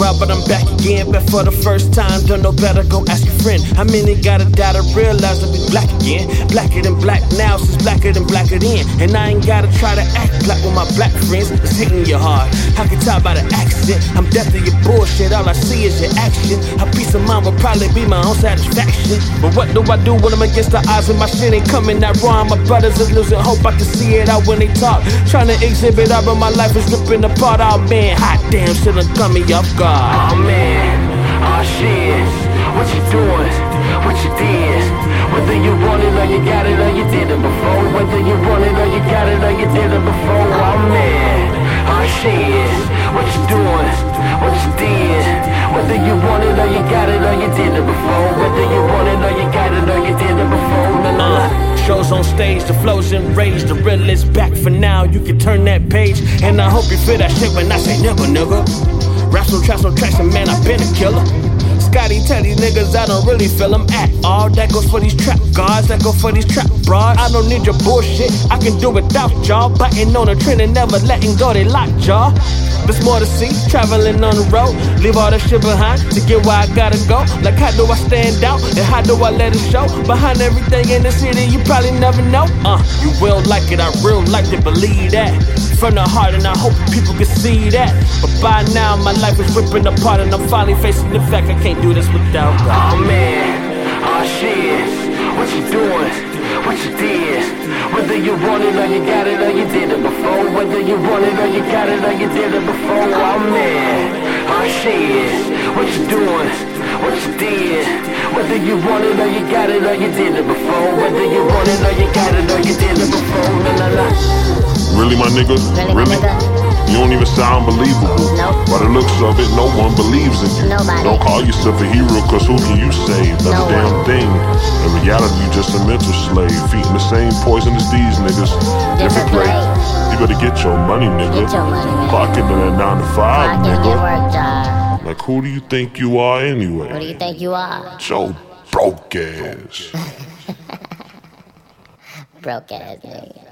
but I'm back again. But for the first time, don't know better, go ask a friend. How many gotta die to realize I'll be black again? Blacker than black now, since blacker than blacker then. And I ain't gotta try to act black with my black friends. It's hitting you hard. I can tell by the accent. I'm deaf to your bullshit, all I see is your action. A peace of mind will probably be my own satisfaction. But what do I do when I'm against the odds and my shit ain't coming out wrong? My brothers are losing hope, I can see it out when they talk. Trying to exhibit out, but my life is ripping apart. Oh man, hot damn, shit done cut me off guard. Oh man, oh shit, what you doing? What you did? Whether you want it or you got it or you did it before. Whether you want it or you got it or you did it before. Oh man, oh shit, what you doing? What you did? Whether you want it or you got it or you did it before. Whether you want it or you got it or you did it before. Nah. Shows on stage, the flows enraged, the real is back for now. You can turn that page, and I hope you feel that shit when I say nigga, nigga. Raps on traps on tracks, and man, I've been a killer. Tell these niggas I don't really feel them at all. That goes for these trap guards, that goes for these trap broads. I don't need your bullshit, I can do without y'all. Biting on a trend and never letting go, they lock jaw. There's more to see, traveling on the road. Leave all that shit behind to get where I gotta go. Like, how do I stand out and how do I let it show? Behind everything in the city, you probably never know. Uh, you will like it, I real like to believe that. From the heart, and I hope people can see that. But by now, my life is ripping apart, and I'm finally facing the fact I can't do this without God. Oh man, oh shit, what you doing? What you did? Whether you want it or you got it or you did it before. Whether you want it or you got it or you did it before. Oh man, oh shit, what you doing? What you did? Whether you want it or you got it or you did it before. Whether you want it or you got it or you did it before. La la la. Really, my nigga? Really, my nigga? You don't even sound believable. Nope. By the looks of it, no one believes in you. Nobody. Don't call yourself a hero, cause who can you save? That's No a damn one. thing. In reality, you're just a mental slave. Feeding the same poison as these niggas. Different place. You better get your money, nigga. Get your money. Clock in at 9 to 5, Clock nigga. your work job. Like, who do you think you are anyway? Who do you think you are? Joe broke ass. Broke ass nigga.